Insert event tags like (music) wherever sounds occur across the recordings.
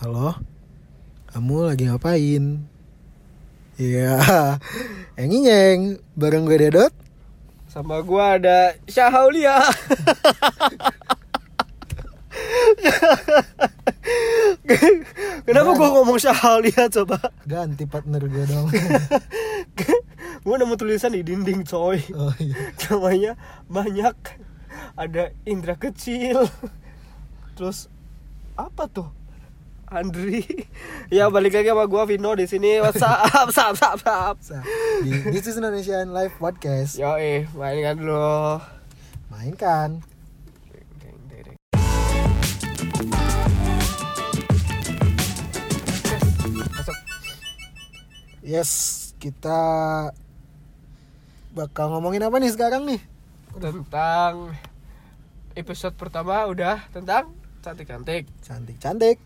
Halo, kamu lagi ngapain? Iya, (laughs) yang nyeng bareng gue Dedot. Sama gua ada Syahaulia. (laughs) Kenapa gua ngomong Syahaulia coba? Ganti partner gue dong. (laughs) gua nemu tulisan di dinding coy. Oh iya. Namanya banyak. Ada Indra kecil. Terus apa tuh? Andri. (laughs) Ya balik lagi sama gua Vino di sini. WhatsApp, sap, sap, sap. Sa- Di This is Indonesian Live Podcast. Yo eh, mainkan dulu. Mainkan. Yes, kita bakal ngomongin apa nih sekarang nih? tentang episode pertama udah tentang cantik-cantik. Cantik-cantik.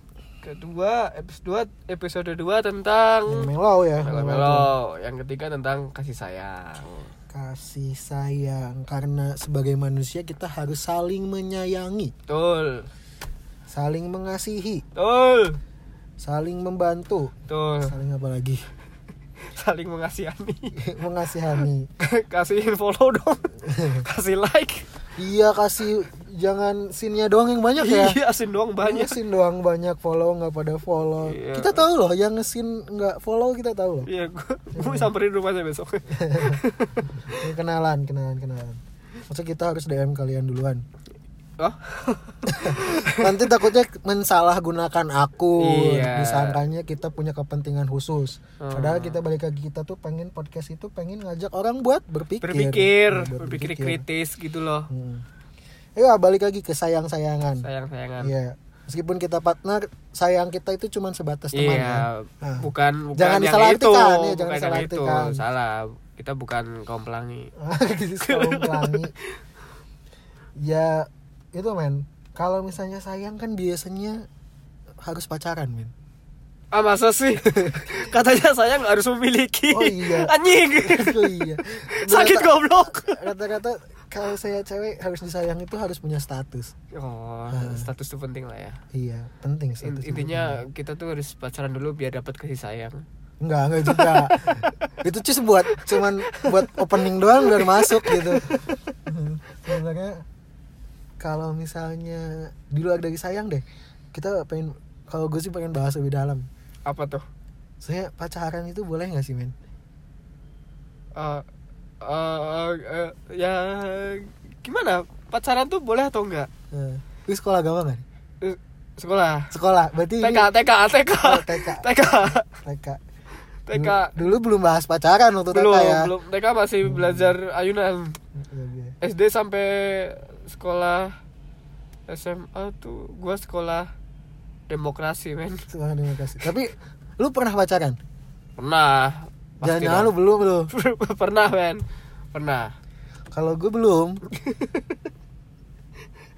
Kedua episode 2 episode 2 tentang Yang mellow ya. melo-melo. Yang ketiga tentang kasih sayang. Kasih sayang karena sebagai manusia kita harus saling menyayangi, Betul. saling mengasihi, Betul. saling membantu, Betul. saling apa lagi? (laughs) Saling mengasihani. (laughs) Mengasihani. (laughs) Kasihin follow dong. Kasih like. Iya kasih jangan sinnya doang yang banyak ya. Iya, asin doang banyak. Sin doang banyak follow nggak pada follow. Iya. Kita tahu loh yang sin nggak follow kita tahu loh. Iya, gua, gua samperin rumahnya besok. (laughs) Kenalan, kenalan, kenalan. Maksud kita harus DM kalian duluan. Oh? (laughs) Nanti takutnya mensalahgunakan aku. Iya. Disangkanya kita punya kepentingan khusus. Hmm. Padahal kita balik lagi kita tuh pengen podcast itu pengen ngajak orang buat berpikir. Berpikir, Buat berpikir kritis gitu loh. Hmm. Ya balik lagi ke sayang-sayangan. Sayang-sayangan. Iya. Meskipun kita partner, sayang kita itu cuma sebatas teman Iya. Nah. bukan bukan Jangan yang disalahartikan, itu, ya, jangan bukan yang itu, disalahartikan. salah. Kita bukan kaum pelangi. (laughs) Kaum pelangi. (laughs) ya itu men. Kalau misalnya sayang kan biasanya harus pacaran men. Ah masa sih? (laughs) Katanya sayang harus memiliki. Oh iya. (laughs) Anjing. (laughs) oh iya. Sakit goblok. Rata-rata kalau saya cewek harus disayang itu harus punya status. Oh, Ah. status itu penting lah ya. Iya, penting In- status. intinya kita tuh harus pacaran dulu biar dapat kasih sayang. Enggak, enggak juga. itu cus buat cuman buat opening doang biar masuk gitu. Sebenarnya kalau misalnya di luar dari sayang deh, kita pengen kalau gue sih pengen bahas lebih dalam. Apa tuh? Saya pacaran itu boleh nggak sih men? Eh eh, eh, ya gimana? Pacaran tuh boleh atau enggak? Eh, lu sekolah agama? Eh, Sekolah. Sekolah, berarti TK, TK, TK. Oh, TK. TK. TK. TK. Dulu, dulu belum bahas pacaran waktu Belum, TK ya. belum. TK masih belajar ayunan. Iya, iya. SD sampai sekolah SMA tuh gua sekolah demokrasi men Sekolah demokrasi. Tapi lu pernah pacaran? pernah Jangan-jangan lu belum lu. (laughs) pernah men pernah Kalau gue belum. (laughs)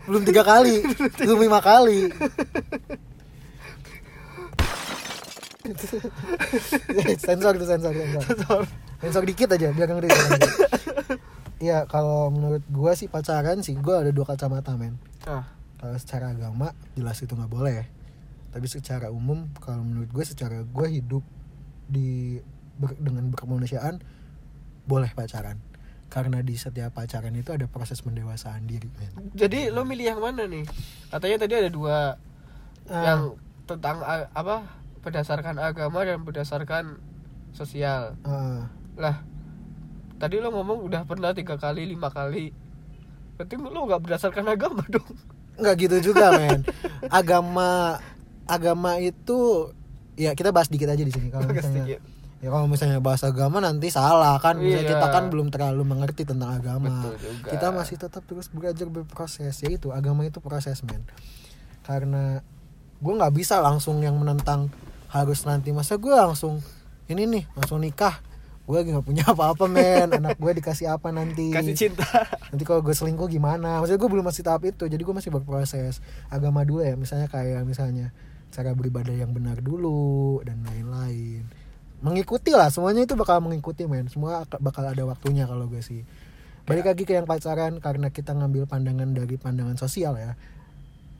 belum tiga kali, belum lima kali. (laughs) sensor itu sensor, sensor. Sensor dikit aja biar ngeri. Iya, kalau menurut gua sih pacaran sih gua ada dua kacamata, men. ah Kalau secara agama jelas itu nggak boleh. Tapi secara umum kalau menurut gue secara gue hidup di ber- dengan berkemanusiaan boleh pacaran. Karena di setiap pacaran itu ada proses mendewasaan diri, men. jadi lo milih yang mana nih katanya tadi ada dua Ah. yang tentang apa berdasarkan agama dan berdasarkan sosial Ah, lah tadi lo ngomong udah pernah tiga kali lima kali. Berarti lo nggak berdasarkan agama (laughs) dong. Nggak gitu juga, men. Agama agama itu ya kita bahas dikit aja di sini. Kalau misalnya dikit. ya kalau misalnya bahas agama nanti salah kan? Misalnya Iya. kita kan belum terlalu mengerti tentang agama. Kita masih tetap terus belajar berproses. Ya itu agama itu proses men. Karena gue nggak bisa langsung yang menentang harus nanti. Masa gue langsung ini nih langsung nikah gue nggak punya apa-apa men. Anak gue dikasih apa nanti? Kasih cinta. Nanti kalau gue selingkuh gimana? Maksudnya gue belum masih tahap itu jadi gue masih berproses agama dulu ya. Misalnya kayak misalnya cara beribadah yang benar dulu dan lain-lain. Mengikuti lah semuanya itu bakal mengikuti men. Semua ak- bakal ada waktunya kalau gue sih. Balik lagi ke yang pacaran karena kita ngambil pandangan dari pandangan sosial ya.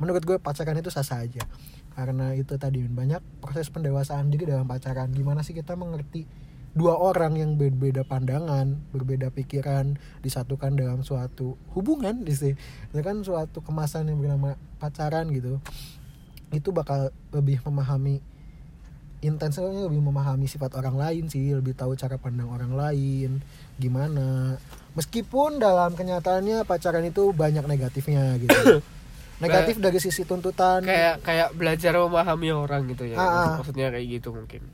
Menurut gue pacaran itu sah sah aja. Karena itu tadi banyak proses pendewasaan diri dalam pacaran. Gimana sih kita mengerti dua orang yang berbeda pandangan berbeda pikiran disatukan dalam suatu hubungan sini. Itu kan suatu kemasan yang bernama pacaran gitu. Itu bakal lebih memahami intensnya lebih memahami sifat orang lain sih lebih tahu cara pandang orang lain gimana. Meskipun dalam kenyataannya pacaran itu banyak negatifnya gitu. (coughs) Negatif dari sisi tuntutan. kayak kayak belajar memahami orang gitu ya. Ah, ah. maksudnya kayak gitu mungkin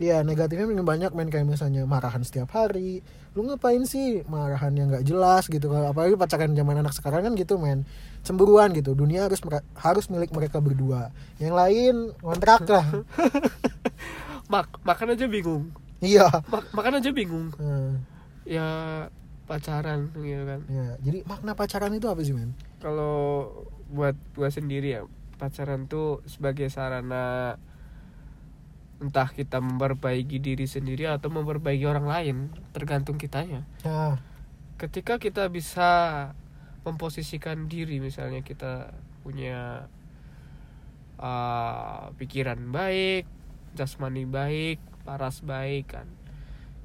Iya negatifnya paling banyak main kayak misalnya marahan setiap hari. Lu ngapain sih marahan yang gak jelas gitu? Kalau Apalagi pacaran zaman anak sekarang kan gitu men. Cemburuan gitu. Dunia harus harus milik mereka berdua. Yang lain kontrak lah. (laughs) Mak makan aja bingung. Iya. Mak- makan aja bingung. Nah, ya pacaran gitu kan. Ya. Jadi makna pacaran itu apa sih men? kalau buat gua sendiri ya pacaran tuh sebagai sarana entah kita memperbaiki diri sendiri atau memperbaiki orang lain tergantung kitanya. Nah, ketika kita bisa memposisikan diri misalnya kita punya uh, pikiran baik jasmani baik paras baik kan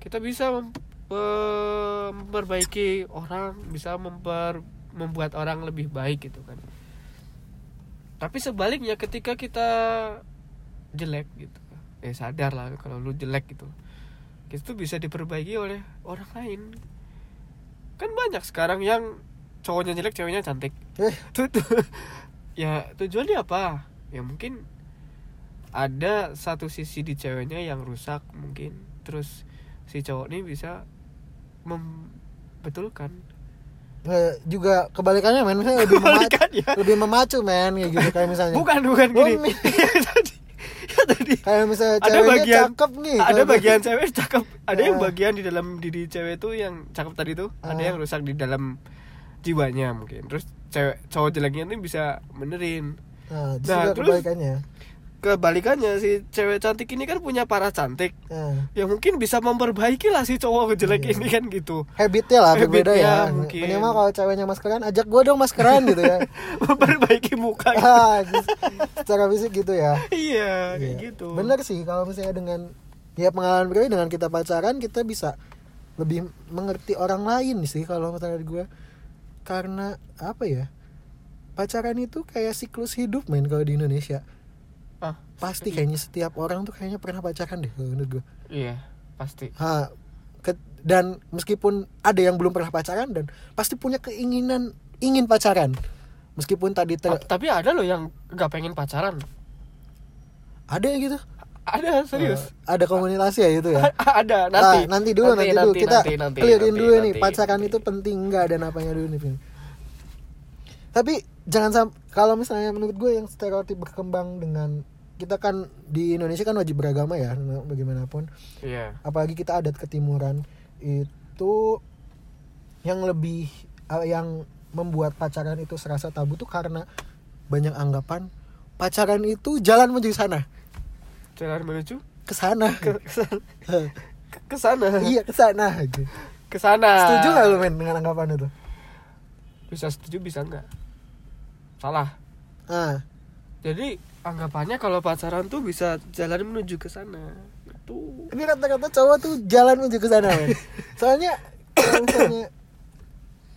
kita bisa mem- pe- memperbaiki orang bisa memper membuat orang lebih baik gitu kan. Tapi sebaliknya ketika kita jelek gitu eh sadar lah kalau lu jelek gitu. Itu bisa diperbaiki oleh orang lain. Kan banyak sekarang yang cowoknya jelek ceweknya cantik. Eh. (laughs) Tuh, tuh. ya tujuannya apa? Ya mungkin ada satu sisi di ceweknya yang rusak mungkin. Terus si cowok ini bisa membetulkan. Eh, juga kebalikannya men. Misalnya lebih (laughs) memacu, Kebalikannya. lebih memacu men kayak gitu kayak misalnya. Bukan bukan Oh, gini (laughs) mi- ya tadi ya kayak misalnya ada bagian cakep nih ada bagian cewek cakep. Ada yang Ah. bagian di dalam diri cewek tuh yang cakep tadi tuh ada Ah. yang rusak di dalam jiwanya mungkin. Terus cewek cowok jeleknya ini bisa benerin. Nah, Nah, juga terus- kebalikannya si cewek cantik ini kan punya para cantik nah, ya mungkin bisa memperbaiki lah si cowok jelek Iya. ini kan gitu habitnya lah berbeda Habitnya ya mungkin. minimal kalau ceweknya maskeran ajak gue dong maskeran gitu ya (laughs) memperbaiki muka gitu. ah, gitu. secara fisik gitu ya iya kayak Iya. gitu bener sih kalau misalnya dengan ya pengalaman pribadi dengan kita pacaran kita bisa lebih mengerti orang lain sih kalau menurut gue karena apa ya pacaran itu kayak siklus hidup men kalau di Indonesia ah pasti kayaknya setiap orang tuh kayaknya pernah pacaran deh menurut gue iya pasti. Ha, ke- dan meskipun ada yang belum pernah pacaran dan pasti punya keinginan ingin pacaran. Meskipun tadi ter- Ta- tapi ada loh yang nggak pengen pacaran. Ada yang gitu? Ada serius. Eh, ada komunitas ya itu ya? (laughs) Ada nanti Ah, nanti. dulu nanti, dulu. kita nanti, nanti, clearin nanti, dulu nih nanti, pacaran nanti. itu penting nggak dan apanya dulu nih tapi jangan sam kalau misalnya menurut gue yang stereotip berkembang dengan kita kan di Indonesia kan wajib beragama ya bagaimanapun. Iya. Apalagi kita adat ketimuran itu yang lebih eh, yang membuat pacaran itu serasa tabu tuh karena banyak anggapan pacaran itu jalan menuju sana. Jalan menuju? Ke sana. Ke ke sana. Iya ke sana. Ke sana. Setuju gak lu men dengan anggapan itu? Bisa setuju bisa enggak salah. Ah. Jadi anggapannya kalau pacaran tuh bisa jalan menuju ke sana. Itu ini kata-kata cowok tuh jalan menuju ke sana men. (laughs) Soalnya misalnya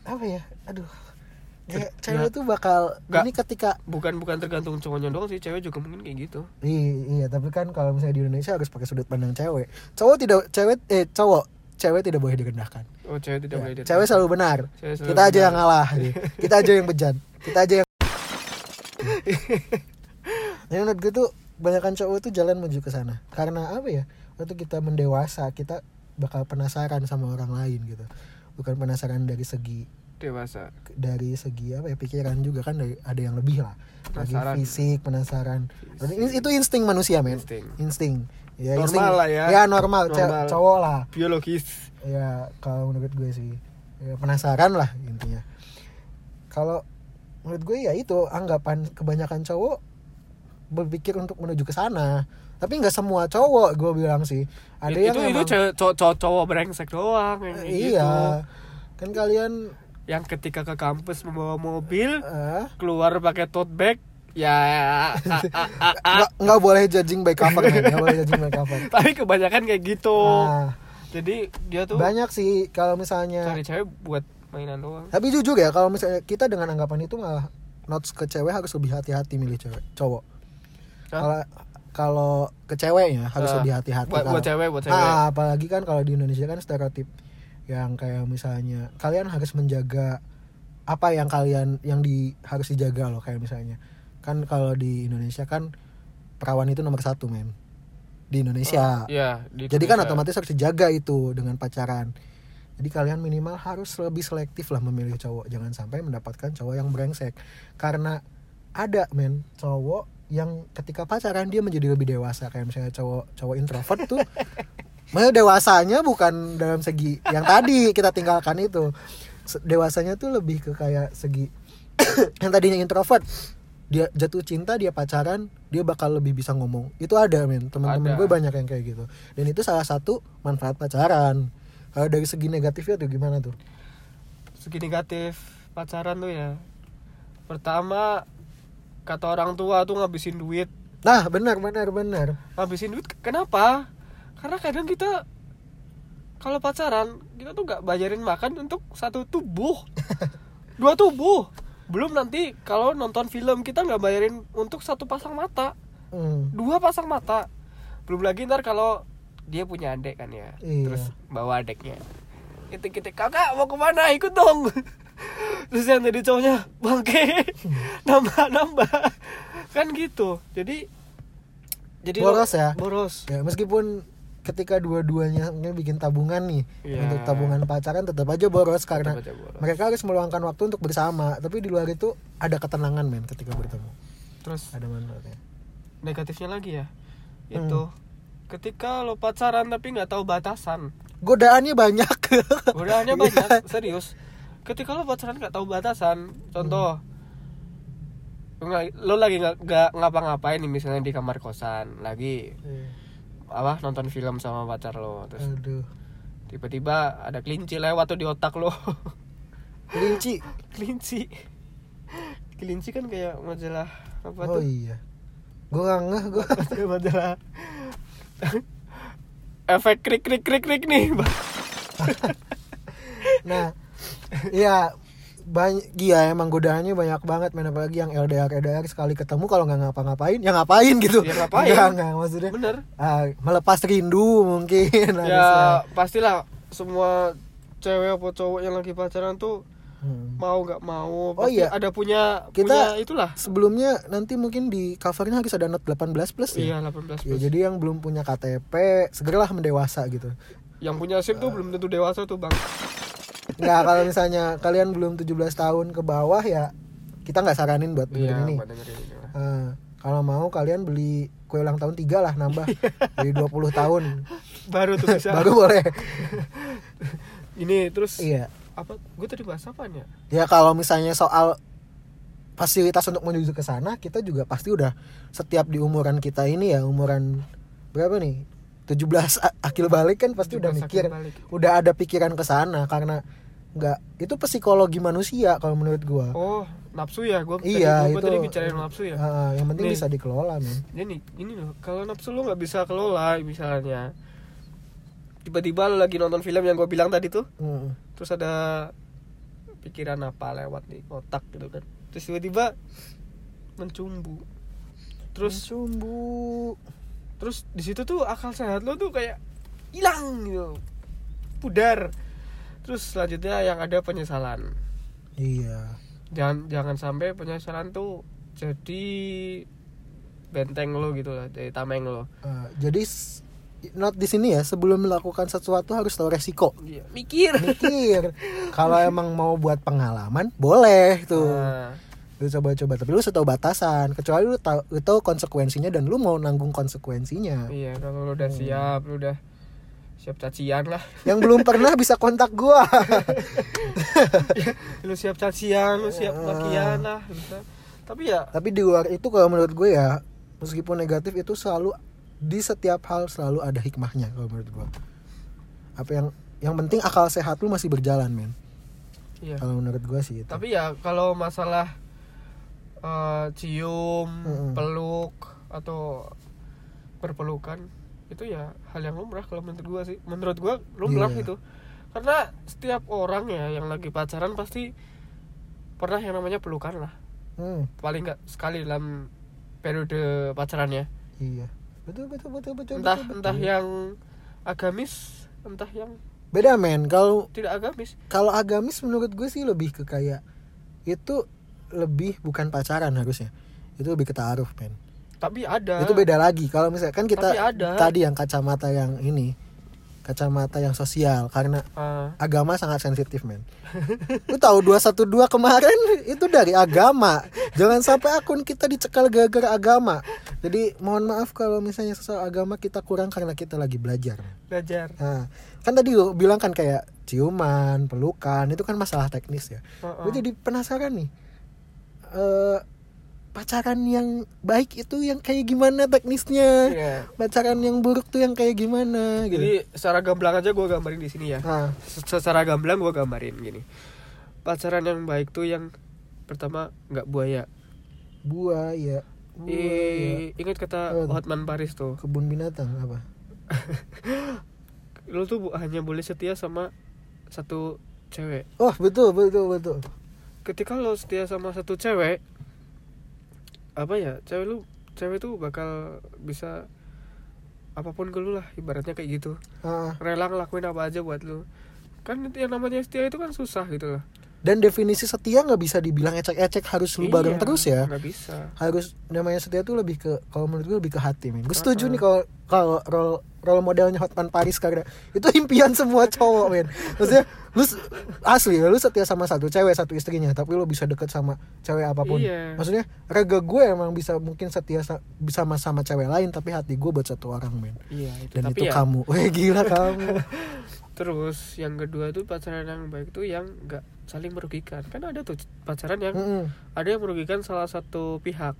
apa ya? Aduh. Kayak Ya. cewek tuh bakal Nggak. ini ketika bukan bukan tergantung cowoknya doang sih. Cewek juga mungkin kayak gitu. Iya, iya tapi kan kalau misalnya di Indonesia harus pakai sudut pandang cewek. Cowok tidak cewek eh cowok cewek tidak boleh direndahkan. Oh cewek tidak Ya, boleh cewek selalu benar. Cewek selalu kita aja benar. yang ngalah kita aja yang (laughs) bejat kita aja yang (laughs) Jadi menurut gue tuh Banyakan cowok tuh jalan menuju ke sana. Karena apa ya? Waktu kita mendewasa Kita bakal penasaran sama orang lain gitu. Bukan penasaran dari segi dewasa. dari segi apa ya pikiran juga kan dari, ada yang lebih lah. Lagi Penasaran. fisik penasaran. Ini- itu insting manusia men. Insting. insting. Ya Normal insting- lah ya. ya normal, Normal. cowok lah. Biologis. Ya kalau menurut gue sih. Ya, penasaran lah intinya. Kalau menurut gue ya itu anggapan kebanyakan cowok berpikir untuk menuju ke sana. Tapi nggak semua cowok gue bilang sih. Ada yang itu itu emang cewek cowok cowok, cowok brengsek doang yang kayak gitu. iya kan kalian yang ketika ke kampus membawa mobil eh, keluar pakai tote bag ya a- a- a- a- nggak boleh judging by cover nggak boleh judging by cover. (laughs) Tapi kebanyakan kayak gitu. Nah, jadi dia tuh banyak sih kalau misalnya cari cewek buat mainan doang. Tapi jujur ya kalau misalnya kita dengan anggapan itu malah notes ke cewek harus lebih hati-hati milih cewek cowok. Kalau kalau ke ceweknya harus Ah, lebih hati-hati buat- buat cewek, buat cewek. Ah, apalagi kan kalau di Indonesia kan stereotip yang kayak misalnya kalian harus menjaga apa yang kalian yang di harus dijaga loh kayak misalnya. Kan kalau di Indonesia kan perawan itu nomor satu men. Di Indonesia. Iya, di jadi kan Indonesia. otomatis harus dijaga itu dengan pacaran jadi kalian minimal harus lebih selektif lah memilih cowok. Jangan sampai mendapatkan cowok yang brengsek. Karena ada men cowok yang ketika pacaran dia menjadi lebih dewasa. Kayak misalnya cowok cowok introvert tuh (laughs) Maksudnya dewasanya bukan dalam segi yang tadi kita tinggalkan itu. Dewasanya tuh lebih ke kayak segi (coughs) yang tadinya introvert dia jatuh cinta dia pacaran dia bakal lebih bisa ngomong. Itu ada men. Teman-teman gue banyak yang kayak gitu. Dan itu salah satu manfaat pacaran kalau dari segi negatifnya tuh gimana tuh? Segi negatif pacaran tuh ya. Pertama kata orang tua tuh ngabisin duit. Nah benar benar benar. Ngabisin duit kenapa? Karena kadang kita kalau pacaran kita tuh nggak bayarin makan untuk satu tubuh. (laughs) Dua tubuh. Belum nanti kalau nonton film kita nggak bayarin untuk satu pasang mata. Hmm. dua pasang mata. Belum lagi ntar kalau dia punya adik kan ya Iya. terus bawa adiknya itu kita kakak mau ke mana ikut dong (laughs) terus yang tadi cowoknya bangke (laughs) nambah nambah kan gitu jadi jadi Boros ya? boros ya meskipun ketika dua-duanya mungkin bikin tabungan nih Iya. untuk tabungan pacaran tetap aja boros karena aja boros. mereka harus meluangkan waktu untuk bersama tapi di luar itu ada ketenangan men ketika bertemu terus ada manfaatnya negatifnya lagi ya Hmm. itu ketika lo pacaran tapi nggak tahu batasan. Godaannya banyak. (laughs) Godaannya banyak serius. Ketika lo pacaran nggak tahu batasan contoh nggak- lo lagi nggak ngapa-ngapain nih misalnya di kamar kosan lagi apa nonton film sama pacar lo terus aduh. tiba-tiba ada kelinci lewat tuh di otak lo. (laughs) Kelinci? Kelinci. Kelinci kan kayak majalah apa oh tuh? iya. Gue nggak ngeh gue (laughs) majalah (laughs) efek krik krik krik krik nih (laughs) nah iya banyak iya emang godaannya banyak banget men apalagi yang LDR LDR sekali ketemu kalau nggak ngapa-ngapain ya ngapain gitu Ya ngapain. Nggak, nggak, maksudnya bener ah, melepas rindu mungkin (laughs) harusnya. ya pastilah semua cewek atau cowok yang lagi pacaran tuh Hmm. mau nggak mau Oh pasti iya. ada punya Kita- punya itulah. sebelumnya nanti mungkin di covernya harus ada not 18 plus iya ya 18 Ya, plus. jadi yang belum punya KTP segeralah mendewasa gitu. Yang punya SIM tuh belum tentu dewasa tuh bang. Nggak kalau misalnya kalian belum 17 tahun ke bawah ya kita nggak saranin buat iya dengerin dengerin ini. Ah, kalau mau kalian beli kue ulang tahun tiga lah nambah. (laughs) Jadi 20 tahun. Baru tuh bisa. Baru boleh. Ini terus iya apa? Gue tadi bahas apa ya? Ya kalau misalnya soal fasilitas untuk menuju ke sana kita juga pasti udah setiap di umuran kita ini ya umuran berapa nih? 17 a- akil balik kan pasti udah 17 mikir udah ada pikiran ke sana karena nggak itu psikologi manusia kalau menurut gua. Oh nafsu ya gue iya tadi, gua itu tadi bicarain nafsu ya. Ah, yang penting Nih. bisa dikelola men. Jadi ini loh kalau nafsu lo nggak bisa kelola misalnya tiba-tiba lo lagi nonton film yang gue bilang tadi tuh. Hmm. terus ada pikiran apa lewat di otak gitu kan. Terus tiba-tiba mencumbu. Terus sumbu terus di situ tuh akal sehat lo tuh kayak hilang gitu. Pudar. Terus selanjutnya yang ada penyesalan. Iya. Jangan jangan sampai penyesalan tuh jadi benteng lo gitu lah jadi tameng lo Ah, jadi s- not di sini ya sebelum melakukan sesuatu harus tahu resiko. Iya, mikir. Mikir. Kalau emang mau buat pengalaman boleh tuh. Nah, lu coba-coba tapi lu harus tahu batasan. Kecuali lu tahu lu tahu konsekuensinya dan lu mau nanggung konsekuensinya. Iya kalau lo udah siap lo udah siap cacian lah. Yang belum pernah bisa kontak gua. (laughs) Lu siap cacian lu siap Ah. makian lah bisa. Tapi ya tapi di luar itu kalau menurut gue ya meskipun negatif itu selalu di setiap hal selalu ada hikmahnya kalau menurut gua. Apa yang yang penting akal sehat lu masih berjalan men. Iya. Kalau menurut gua sih itu tapi ya kalau masalah eh, cium Mm-mm. peluk atau berpelukan itu ya hal yang lumrah kalau menurut gua sih. Menurut gua lumrah Iya. itu karena setiap orang ya yang lagi pacaran pasti pernah yang namanya pelukan lah. Hmm, paling nggak sekali dalam periode pacarannya iya betul betul betul betul entah betul, entah betul. yang agamis entah yang beda men. Kalau tidak agamis. kalau agamis menurut gue sih lebih ke kayak itu lebih bukan pacaran harusnya. Itu lebih ke taaruf men. Tapi ada. Itu beda lagi. Kalau misalnya kan kita tadi yang kacamata yang ini kacamata yang sosial karena Ah, agama sangat sensitif men. Lu tahu 212 kemarin? Itu dari agama. Jangan sampai akun kita dicekal gara-gara agama. Jadi mohon maaf kalau misalnya soal agama kita kurang karena kita lagi belajar belajar. Nah kan tadi lu bilang kan kayak ciuman pelukan itu kan masalah teknis ya. Heeh. gue jadi penasaran nih eh pacaran yang baik itu yang kayak gimana teknisnya Iya. pacaran yang buruk tuh yang kayak gimana gitu Jadi secara gamblang aja gue gambarin di sini ya. nah Se- Secara gamblang gue gambarin gini. Pacaran yang baik tuh yang pertama nggak buaya. buaya buaya ingat kata tuh? Hotman Paris tuh. kebun binatang apa (laughs) Lu tuh bu- hanya boleh setia sama satu cewek. oh betul betul betul Ketika lo setia sama satu cewek, apa ya? Cewek lu, cewek tuh bakal bisa apa pun ke lu lah ibaratnya kayak gitu. Ah, Rela ngelakuin apa aja buat lu. Kan yang namanya setia itu kan susah gitu loh. dan definisi setia nggak bisa dibilang ecek-ecek harus lu bareng Iya, terus ya nggak bisa harus namanya setia tuh lebih ke kalau menurut gue lebih ke hati men gue setuju nih kalau kalau role role modelnya Hotman Paris karena itu impian semua cowok men. Maksudnya lu asli lu setia sama satu cewek satu istrinya tapi lu bisa deket sama cewek apa pun. Iya. maksudnya raga gue emang bisa mungkin setia sa- bisa sama sama cewek lain tapi hati gue buat satu orang men. Iya itu dan tapi itu ya kamu. (laughs) Weh gila kamu. Terus yang kedua tuh pacaran yang baik tuh yang nggak saling merugikan. Kan ada tuh pacaran yang Mm-mm. ada yang merugikan salah satu pihak.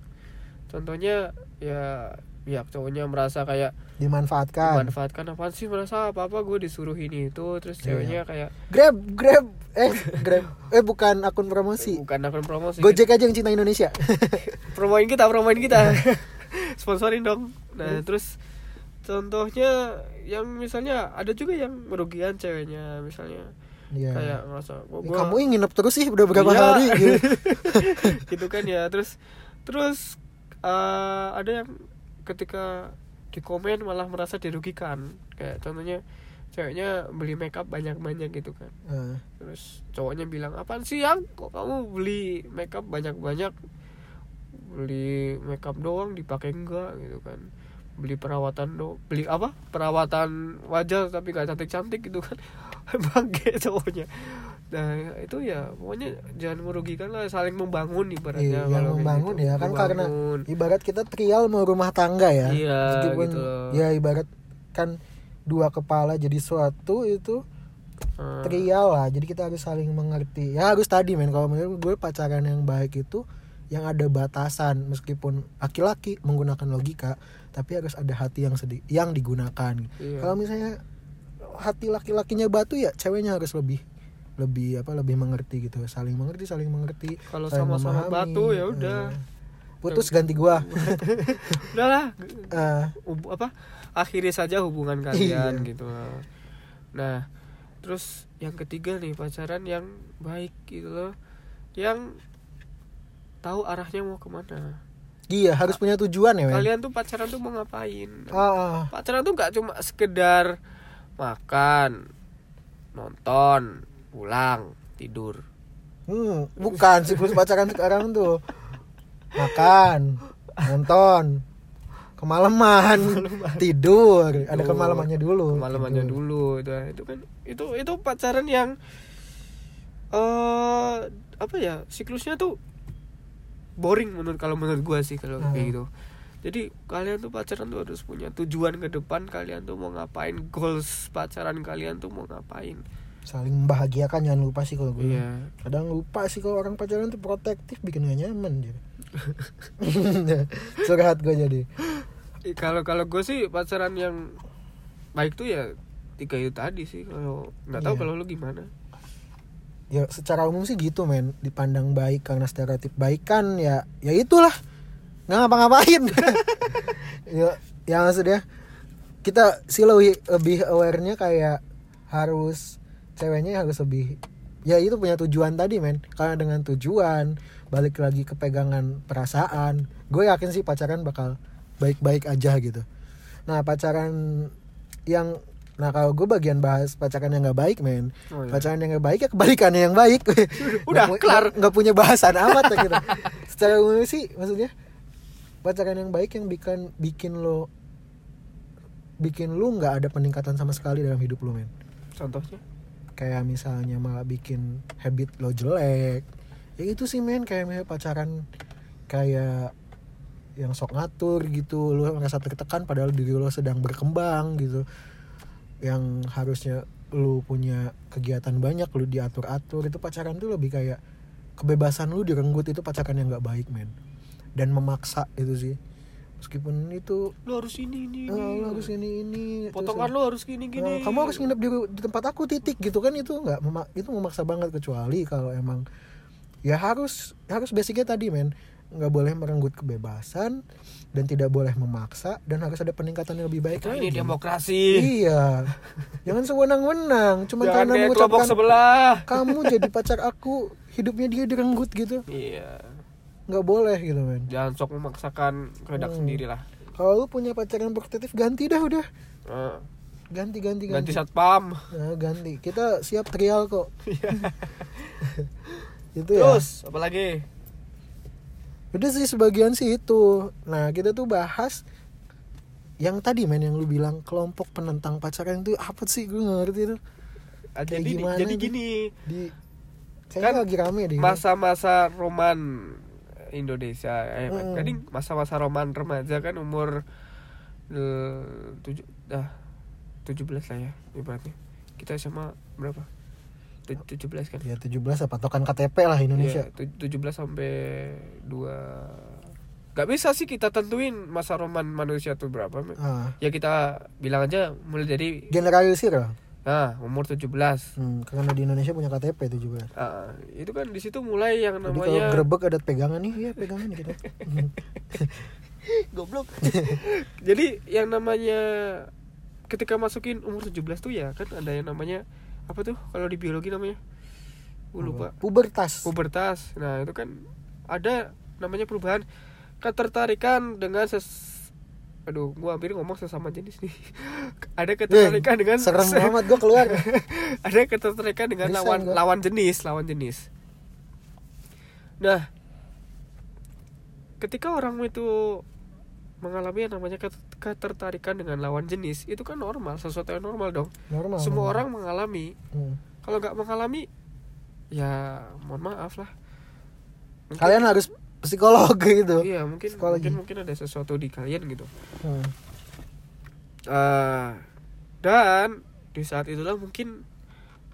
Contohnya ya pihak cowoknya merasa kayak dimanfaatkan. dimanfaatkan. Apaan sih merasa? Apa apa gue disuruh ini itu terus Iya. ceweknya kayak grab grab. Eh grab. Eh bukan akun promosi. Bukan akun promosi. Gojek aja yang cinta Indonesia. (laughs) Promoin kita promoin kita. (laughs) Sponsorin dong. Nah terus? contohnya yang misalnya ada juga yang merugikan ceweknya misalnya. Iya. kayak ngerasa "Gua- Ya, gua- kamu ingin nginep terus sih udah berapa Iya. hari gitu. (laughs) gitu kan ya. Terus terus eh, ada yang ketika di komen malah merasa dirugikan. Kayak contohnya ceweknya beli makeup banyak-banyak gitu kan. Nah, terus cowoknya bilang apaan sih yang? Kok kamu beli makeup banyak-banyak? Beli makeup doang dipakai enggak? Gitu kan. Beli perawatan do beli apa? Perawatan wajah tapi gak cantik-cantik gitu kan. (laughs) Bangke cowoknya nah itu ya pokoknya jangan merugikan lah saling membangun ibaratnya iya, kalau membangun gitu. ya kan karena Membangun. ibarat kita trial mau rumah tangga ya. Iya, Meskipun gitu loh. ya ibarat kan dua kepala jadi suatu itu Eh, trial lah. Jadi kita harus saling mengerti. Ya harus tadi men kalau menurut gue pacaran yang baik itu yang ada batasan meskipun laki-laki menggunakan logika tapi harus ada hati yang sedih yang digunakan. Iya. Kalau misalnya hati laki-lakinya batu ya ceweknya harus lebih lebih apa lebih mengerti gitu. Saling mengerti saling mengerti Kalau sama-sama memahami. batu, ya udah. Eh, putus ganti gua. (laughs) Udahlah. Hub- apa akhiri saja hubungan kalian Iya. gitu. Nah terus yang ketiga nih pacaran yang baik gitu loh. Yang tahu arahnya mau ke mana. Iya harus punya tujuan ya men. Kalian tuh pacaran tuh mau ngapain? Ah, pacaran tuh nggak cuma sekedar makan nonton pulang tidur. Hmm, bukan siklus pacaran sekarang tuh. Makan nonton kemalaman tidur. Ada Tidur. kemalamannya dulu malamannya Tidur. dulu itu. Itu kan itu itu pacaran yang eh apa ya siklusnya tuh boring menurut kalau menurut gua sih kalau Hmm. kayak gitu. Jadi kalian tuh pacaran tuh harus punya tujuan ke depan kalian tuh mau ngapain goals pacaran kalian tuh mau ngapain saling membahagiakan jangan lupa sih kalau gue. Iya. Kadang lupa sih kalau orang pacaran tuh protektif bikin gak nyaman dia (laughs) curhat gue jadi. Kalau kalau gue sih pacaran yang baik tuh ya tiga itu tadi sih kalau nggak tahu Iya. kalau lu gimana. Ya secara umum sih gitu men. Dipandang baik karena stereotip baik kan ya ya itulah. Nggak ngapa-ngapain. (laughs) Ya ya maksudnya kita sih lebih lebih awarenya kayak harus ceweknya harus lebih ya itu punya tujuan tadi men. Karena dengan tujuan balik lagi ke pegangan perasaan. Gue yakin sih pacaran bakal baik-baik aja gitu. Nah pacaran yang nah kalau gue bagian bahas pacaran yang nggak baik men. Oh, iya. pacaran yang nggak baik ya kebalikannya yang baik. (laughs) Udah, pu- kelar. nggak- nggak punya bahasan amat lah gitu. Secara umum sih maksudnya pacaran yang baik yang bikin bikin lo bikin lu nggak ada peningkatan sama sekali dalam hidup lu men. Contohnya kayak misalnya malah bikin habit lo jelek. Ya itu sih men. Kayak misalnya pacaran kayak yang sok ngatur gitu. Lo merasa tertekan padahal diri lo sedang berkembang gitu. Yang harusnya lu punya kegiatan banyak lu diatur atur itu pacaran tuh lebih kayak kebebasan lu direnggut. Itu pacaran yang nggak baik men. Dan memaksa itu sih meskipun itu lu harus ini ini, "Ah, ini. lu harus ini ini terus potongan lu harus gini Nah, gini kamu harus nginep di, di tempat aku titik gitu kan? Itu nggak mema- itu memaksa banget kecuali kalau emang ya harus harus basicnya tadi men. Nggak boleh merenggut kebebasan dan tidak boleh memaksa dan harus ada peningkatan yang lebih baik Nah, lagi. ini demokrasi. Iya. (laughs) Jangan sewenang-wenang cuma jangan karena mengucapkan sebelah. kamu jadi pacar aku hidupnya dia direnggut gitu. Iya nggak boleh gitu men. Jangan sok memaksakan kehendak Hmm. sendiri lah kalau lu punya pacar yang protektif ganti dah udah. Nah, ganti ganti ganti. Ganti satpam. Nah, ganti. Kita siap trial kok. (laughs) Itu ya. Terus apa lagi? Udah sih sebagian sih itu. Nah kita tuh bahas yang tadi men yang lu bilang kelompok penentang pacaran itu apa sih? Gue ngerti itu Ah, Kayak jadi gimana jadi gini. Di Kan kayaknya lagi rame deh. masa-masa roman Indonesia. Eh Mm. tadi masa-masa roman remaja kan umur eh, tujuh dah tujuh belas lah ya ibaratnya. Kita sama berapa? Tu- tujuh belas kan? Ya 17 apa? Patokan KTP lah Indonesia. Iya, tu- 17 sampai 2 Gak bisa sih kita tentuin masa roman manusia tuh berapa ah. Ya kita bilang aja mulai dari generalisir lah Nah umur 17 hmm, karena di Indonesia punya KTP 17 Ah, Itu kan di situ mulai yang jadi kalau namanya grebek ada pegangan nih ya pegangan gitu. (laughs) Goblok. (laughs) Jadi yang namanya Ketika masukin umur 17 tuh ya Kan ada yang namanya Apa tuh kalau di biologi namanya? Gue lupa. Pubertas. Pubertas. Nah, itu kan ada namanya perubahan ketertarikan dengan ses Aduh, gua hampir ngomong sesama jenis nih. (laughs) ada ketertarikan Eh, dengan serem (laughs) banget gue keluar (laughs) ada ketertarikan dengan Resign lawan gua. lawan jenis, lawan jenis. Nah, ketika orang itu mengalami yang namanya ket- ketertarikan dengan lawan jenis, itu kan normal, sesuatu yang normal dong. normal Semua normal. orang mengalami. Hmm. Kalau nggak mengalami, ya mohon maaf lah. Mungkin- kalian harus psikolog gitu Iya mungkin Psikologi. mungkin mungkin ada sesuatu di kalian gitu. Hmm. Eh, dan di saat itulah mungkin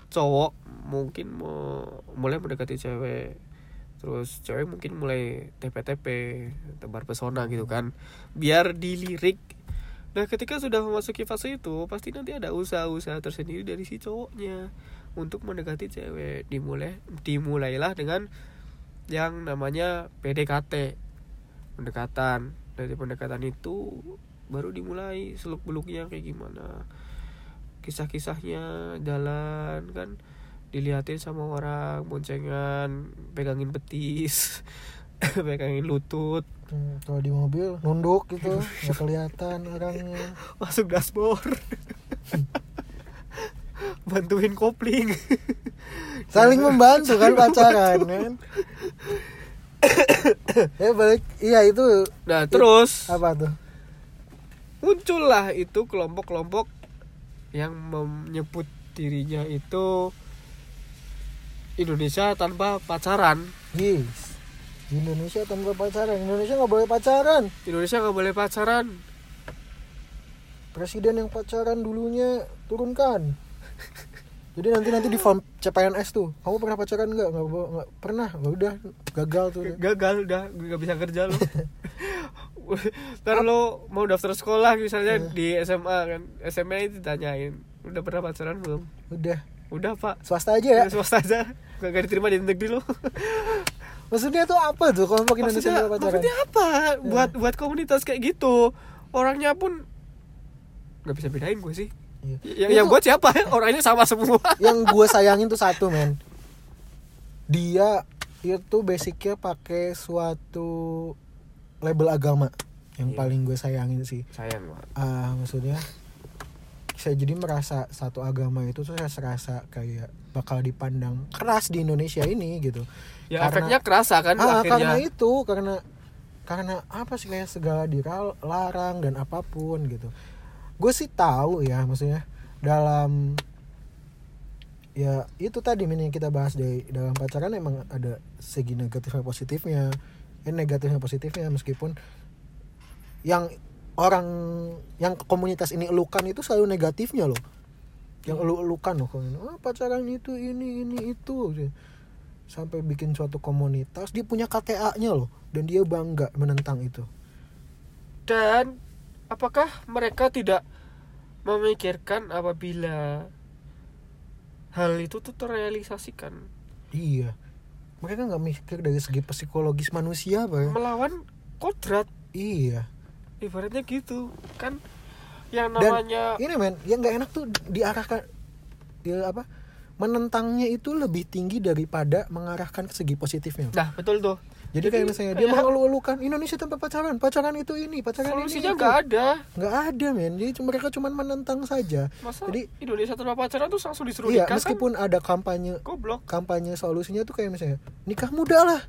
cowok mungkin mau mulai mendekati cewek terus cewek mungkin mulai TP-TP tebar pesona gitu kan biar dilirik nah ketika sudah memasuki fase itu pasti nanti ada usaha-usaha tersendiri dari si cowoknya untuk mendekati cewek dimulai dimulailah dengan yang namanya PDKT pendekatan. Dari pendekatan itu baru dimulai seluk beluknya kayak gimana. Kisah-kisahnya jalan kan? Dilihatin sama orang boncengan pegangin betis (laughs) pegangin lutut. Hmm, kalau di mobil nunduk gitu nggak kelihatan orangnya. (laughs) Masuk dashboard. (laughs) Bantuin kopling. Saling membantu kan pacaran kan ya balik. Iya itu nah terus apa tuh? muncullah itu kelompok-kelompok yang menyebut dirinya itu Indonesia tanpa pacaran. Yes. Indonesia tanpa pacaran. Indonesia nggak boleh pacaran. Indonesia nggak boleh pacaran. Presiden yang pacaran dulunya turunkan (laughs) jadi nanti nanti di form CPNS tuh kamu pernah pacaran nggak? Nggak pernah? Nggak udah gagal tuh gagal udah nggak bisa kerja lo (laughs) ntar lo mau daftar sekolah misalnya di SMA kan SMA itu ditanyain udah pernah pacaran belum? Udah. Udah pak. Swasta aja ya? Swasta aja. Gak, gak diterima di negeri lo (laughs) maksudnya tuh apa tuh kelompok Indonesia maksudnya, pacaran? maksudnya apa? Buat buat komunitas kayak gitu orangnya pun nggak bisa bedain gue sih. Iya. Yang Itu- yang buat siapa? (laughs) Orangnya sama semua. (laughs) Yang gue sayangin tuh satu men. Dia itu basicnya pakai suatu label agama. Yang Iya. paling gue sayangin sih. Sayang banget ah maksudnya saya jadi merasa satu agama itu tuh saya serasa kayak bakal dipandang keras di Indonesia ini gitu. Ya Karena- efeknya kerasa kan ah, akhirnya. karena itu karena karena apa sih kayak segala dilarang dan apa pun gitu gue sih tahu ya maksudnya dalam ya itu tadi min yang kita bahas dari dalam pacaran emang ada segi negatifnya positifnya eh negatifnya positifnya meskipun yang orang yang komunitas ini elukan itu selalu negatifnya loh. Yang elu elukan loh oh, pacaran itu ini ini itu. Sampai bikin suatu komunitas dia punya KTA-nya loh dan dia bangga menentang itu. Dan apakah mereka tidak memikirkan apabila hal itu tuh terrealisasikan? Iya. Mereka nggak mikir dari segi psikologis manusia apa ya melawan kodrat. Iya. Ibaratnya gitu kan? Yang Dan namanya ini men yang nggak enak tuh diarahkan dia apa menentangnya itu lebih tinggi daripada mengarahkan ke segi positifnya. Nah betul tuh jadi kayak misalnya dia kayak mengeluh-elukan Indonesia tanpa pacaran pacaran itu ini pacaran solusinya ini itu. nggak ada. Nggak ada men. Jadi mereka cuma menentang saja. Masa Jadi- Indonesia tanpa pacaran tuh langsung disuruh iya nikah meskipun ada kampanye kan goblok. kampanye solusinya tuh kayak misalnya nikah muda lah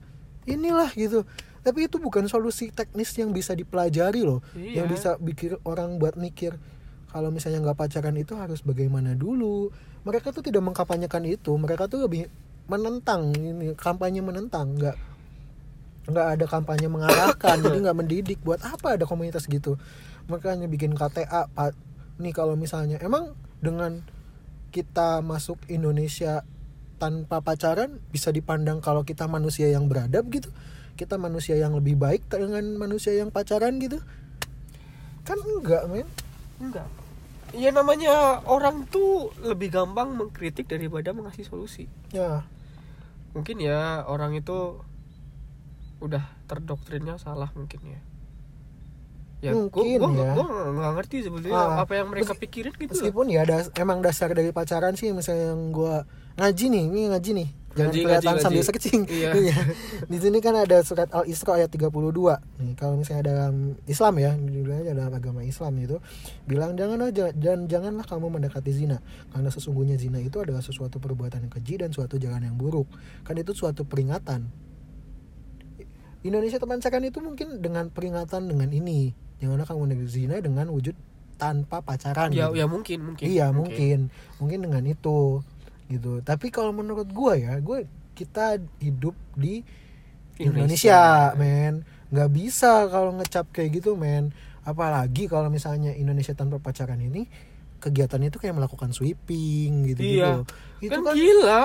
inilah gitu. Tapi itu bukan solusi teknis yang bisa dipelajari loh. Iya. yang bisa bikin orang buat mikir kalau misalnya nggak pacaran itu harus bagaimana dulu? Mereka tuh tidak mengkampanyekan itu. Mereka tuh lebih menentang ini kampanye menentang nggak nggak ada kampanye mengarahkan jadi nggak mendidik. Buat apa ada komunitas gitu? Makanya bikin KTA Pak. Nih kalau misalnya emang dengan kita masuk Indonesia tanpa pacaran bisa dipandang kalau kita manusia yang beradab gitu? Kita manusia yang lebih baik dengan manusia yang pacaran gitu? Kan enggak men. Enggak. Ya namanya orang tuh lebih gampang mengkritik daripada mengasih solusi. Ya. Mungkin ya orang itu udah terdoktrinnya salah mungkin ya. Ya Mungkin gua, gua, ya. gua nggak ngerti sebenarnya Ah, apa yang mereka meski- pikirin gitu meskipun ya das- emang dasar dari pacaran sih misalnya yang gua ngaji nih ini ngaji nih. Jangan Ngaji, kelihatan ngaji, sambil ngaji. searching (laughs) Iya. di sini kan ada surat al isra ayat 32 nih kalau misalnya dalam Islam ya dibilangnya dalam agama Islam itu bilang jangan aja dan janganlah kamu mendekati zina karena sesungguhnya zina itu adalah sesuatu perbuatan yang keji dan suatu jalan yang buruk. Kan itu suatu peringatan Indonesia teman pacaran itu mungkin dengan peringatan dengan ini janganlah kamu mendekati zina dengan wujud tanpa pacaran ya gitu. ya mungkin mungkin Iya Oke. mungkin mungkin dengan itu gitu. Tapi kalau menurut gua ya, gue kita hidup di Indonesia, Indonesia. men. nggak bisa kalau ngecap kayak gitu, men. Apalagi kalau misalnya Indonesia tanpa pacaran ini kegiatannya itu kayak melakukan sweeping gitu gitu. Iya. Itu kan, kan gila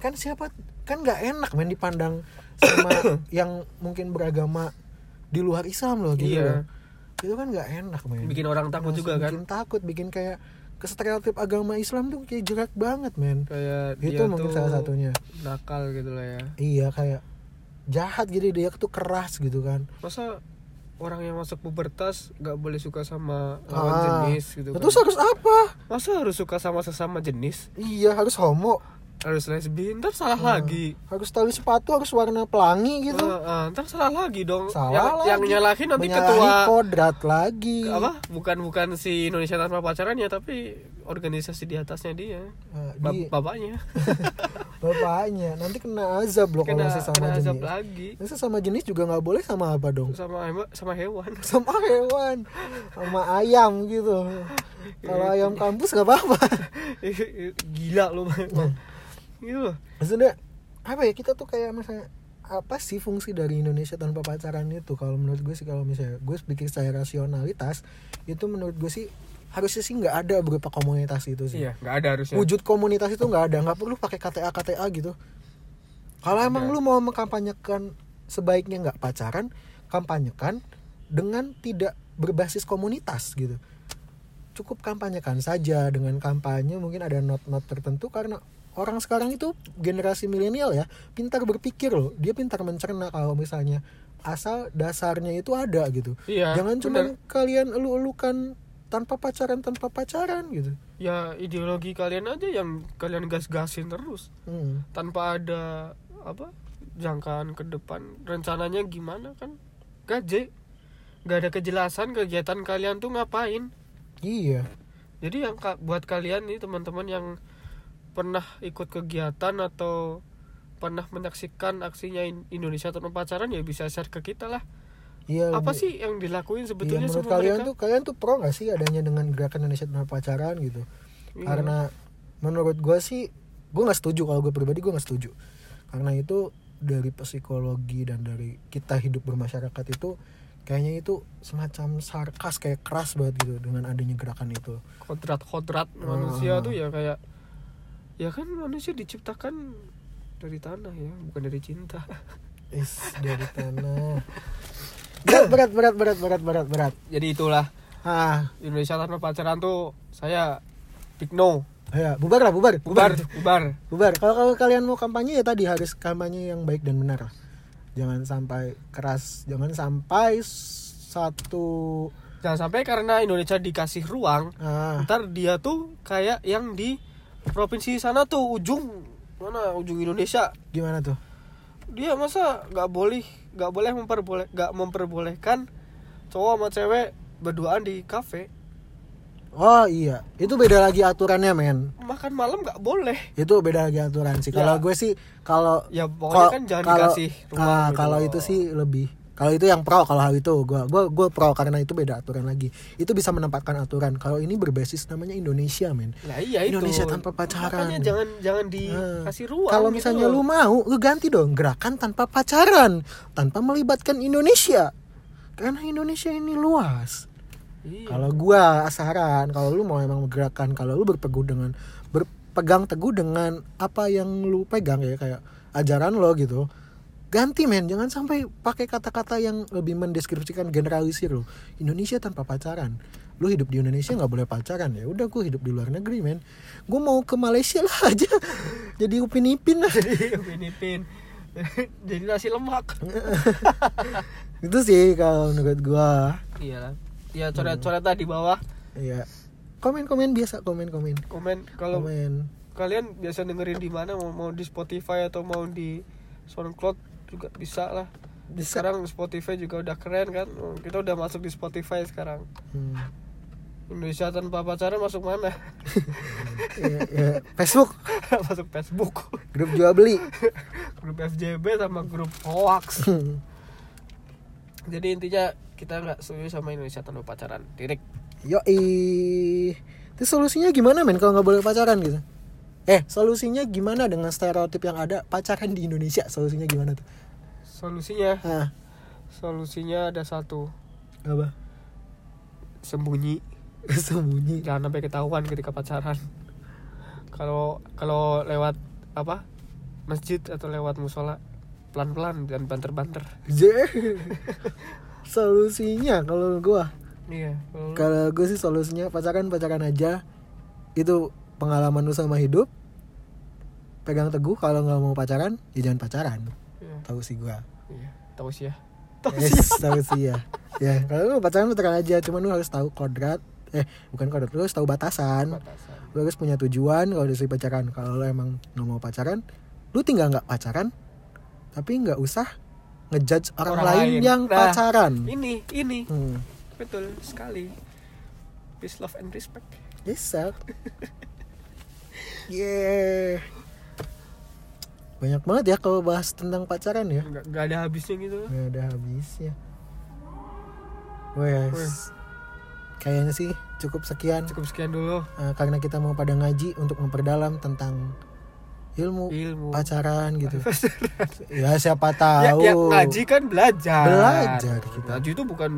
kan siapa kan nggak enak men dipandang sama yang mungkin beragama di luar Islam loh gitu. Iya. loh. Itu kan nggak enak men. Bikin orang takut juga kan? bikin takut bikin kayak ke stereotip agama Islam tuh kayak jerak banget men. Kayak itu dia mungkin tuh salah satunya. nakal gitu lah ya. Iya kayak jahat gitu dia tuh keras gitu kan. Masa orang yang masuk pubertas nggak boleh suka sama lawan Ah, jenis gitu kan? terus harus apa? Masa harus suka sama sesama jenis? Iya harus homo harus lesbi. Ntar salah Ah. lagi. harus tali sepatu harus warna pelangi gitu. Ah, ah, ntar salah lagi dong. Salah yang, lagi. yang nyalahin nanti Menyalahi ketua kodrat lagi. Apa? Bukan bukan si Indonesia tanpa pacaran ya tapi organisasi di atasnya dia. Bap- di bapaknya. (laughs) Bapaknya. Nanti kena azab loh kalau kena, sesama kena azab jenis. lagi. Ini sesama jenis juga nggak boleh sama apa dong? Sama sama hewan. (laughs) Sama hewan. Sama ayam gitu. (laughs) Kalau ayam kampus nggak apa-apa. Gila lu Hmm. Gitu. Maksudnya apa ya kita tuh kayak misalnya apa sih fungsi dari Indonesia tanpa pacaran itu? Kalau menurut gue sih kalau misalnya gue pikir secara rasionalitas itu menurut gue sih harusnya sih nggak ada berupa komunitas itu sih. Iya nggak ada harusnya. Wujud komunitas itu nggak ada. Nggak perlu pakai KTA KTA gitu. Kalau emang Ada. lu mau mengkampanyekan sebaiknya nggak pacaran kampanyekan dengan tidak berbasis komunitas gitu. Cukup kampanyekan saja. Dengan kampanye mungkin ada not-not tertentu karena orang sekarang itu generasi milenial ya pintar berpikir loh. Dia pintar mencerna kalau misalnya asal dasarnya itu ada gitu. Iya, jangan cuma kalian elu-elukan tanpa pacaran tanpa pacaran gitu. Ya ideologi kalian aja yang kalian gas-gasin terus. Hmm. tanpa ada apa jangkaan ke depan. Rencananya gimana kan? Gaje nggak ada kejelasan kegiatan kalian tuh ngapain? Iya. Jadi yang buat kalian nih teman-teman yang pernah ikut kegiatan atau pernah menyaksikan aksinya In- Indonesia tanpa pacaran ya bisa share ke kita lah. Iya apa sih yang dilakuin Iya, sebetulnya menurut sama kalian mereka tuh kalian tuh pro gak sih adanya dengan gerakan Indonesia tanpa pacaran gitu? Iya. karena menurut gue sih gue nggak setuju kalau gue pribadi gue nggak setuju. Karena itu dari psikologi dan dari kita hidup bermasyarakat itu kayaknya itu semacam sarkas kayak keras banget gitu dengan adanya gerakan itu. Kodrat-kodrat Ah. manusia tuh ya kayak ya kan manusia diciptakan dari tanah ya bukan dari cinta. (laughs) Is dari tanah. (laughs) Berat berat berat berat berat berat berat. Jadi itulah. Ah. Indonesia tanpa pacaran tuh saya big no. Ya bubar lah bubar. Bubar bubar. bubar. Kalau kalau kalian mau kampanye ya tadi harus kampanye yang baik dan benar. Jangan sampai keras. Jangan sampai satu jangan sampai karena Indonesia dikasih ruang ah, ntar dia tuh kayak yang di provinsi sana tuh ujung mana ujung Indonesia. Gimana tuh? Dia masa nggak boleh nggak boleh memperboleh nggak memperbolehkan cowok sama cewek berduaan di kafe. Oh iya. Itu beda lagi aturannya men. Makan malam nggak boleh. Itu beda lagi aturan sih. Kalau Ya. gue sih kalau ya pokoknya kan jangan kalau- dikasih ah, gitu kalau loh. itu sih lebih kalau itu yang pro kalau hal itu gue gue gue pro karena itu beda aturan lagi itu bisa menempatkan aturan kalau ini berbasis namanya Indonesia men Nah, iya itu. Indonesia tanpa pacaran. Makanya jangan jangan dikasih ruang. kalau gitu misalnya loh. lu mau lu ganti dong gerakan tanpa pacaran tanpa melibatkan Indonesia karena Indonesia ini luas Iya. kalau gua saran kalau lu mau emang gerakan kalau lu berpegang dengan berpegang teguh dengan apa yang lu pegang ya kayak ajaran lo gitu ganti men. Jangan sampai pakai kata-kata yang lebih mendeskripsikan generalisir lo Indonesia tanpa pacaran. Lu hidup di Indonesia nggak boleh pacaran. Ya udah gue hidup di luar negeri men. Gue mau ke Malaysia lah (laughs) aja. Jadi upin ipin lah. Jadi Upin Ipin. (laughs) jadi nasi lemak. (laughs) itu sih kalau menurut gua. Iya. Ya coret-coret di bawah. Ya komen-komen biasa komen-komen. Komen kalau komen. kalian biasa dengerin di mana? Mau mau di Spotify atau mau di SoundCloud juga bisa lah. Bisa. Sekarang Spotify juga udah keren kan. Kita udah masuk di Spotify sekarang. Hmm. Indonesia tanpa pacaran masuk mana? (laughs) ya, ya. Facebook (laughs) masuk Facebook. grup jual beli grup FJB sama grup hoax. (laughs) Jadi intinya kita nggak setuju sama Indonesia tanpa pacaran. Titik. Yoi Itu solusinya gimana men kalau nggak boleh pacaran gitu Eh solusinya gimana dengan stereotip yang ada pacaran di Indonesia Solusinya gimana tuh Solusinya, ah, solusinya ada satu. Apa Sembunyi. (laughs) Sembunyi Jangan sampai ketahuan ketika pacaran. Kalau kalau lewat apa? Masjid atau lewat musola pelan-pelan dan banter-banter. Je. (laughs) Solusinya kalau gua Iya. kalau gue sih solusinya pacaran-pacaran aja Itu pengalaman lu sama hidup Pegang teguh kalau nggak mau pacaran Ya jangan pacaran Iya. Tahu sih gua Iya. Tahu sih ya. (laughs) Yes, tahu sih ya. Ya, kalau lu pacaran lu pacaran aja, cuman lu harus tahu kodrat. Eh, bukan kodrat, lu harus tahu batasan. Batasan. Lu harus punya tujuan kalau dari pacaran. Kalau lu emang nggak mau pacaran, lu tinggal nggak pacaran, tapi nggak usah ngejudge orang, Orang lain, lain. yang Nah, pacaran. Ini, ini. Hmm. Betul sekali. Peace, love, and respect. Yes, sir. (laughs) Yeah. Banyak banget ya kalau bahas tentang pacaran ya. Nggak, nggak ada habisnya gitu. Nggak ada habisnya. Wes. Kayaknya sih cukup sekian. Cukup sekian dulu. Eh, karena kita mau pada ngaji untuk memperdalam tentang ilmu Ilmu. pacaran gitu. (laughs) ya siapa Ya, tahu. ya, ngaji kan belajar. Belajar kita. Ngaji itu bukan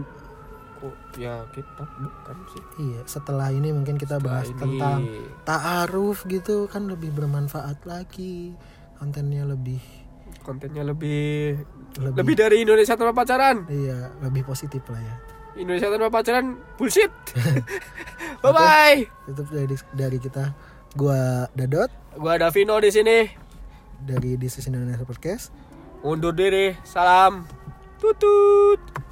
kok ya kitab bukan sih. Iya, setelah ini mungkin kita Setelah bahas ini. tentang ta'aruf gitu kan lebih bermanfaat lagi. Kontennya lebih kontennya lebih lebih, lebih dari Indonesia tanpa pacaran. iya, lebih positif lah ya. Indonesia tanpa pacaran bullshit. (laughs) bye bye. Itu dari dari kita gua Dadot Gua Davino di sini. dari This is Indonesia Podcast. Undur diri. Salam. Tutut.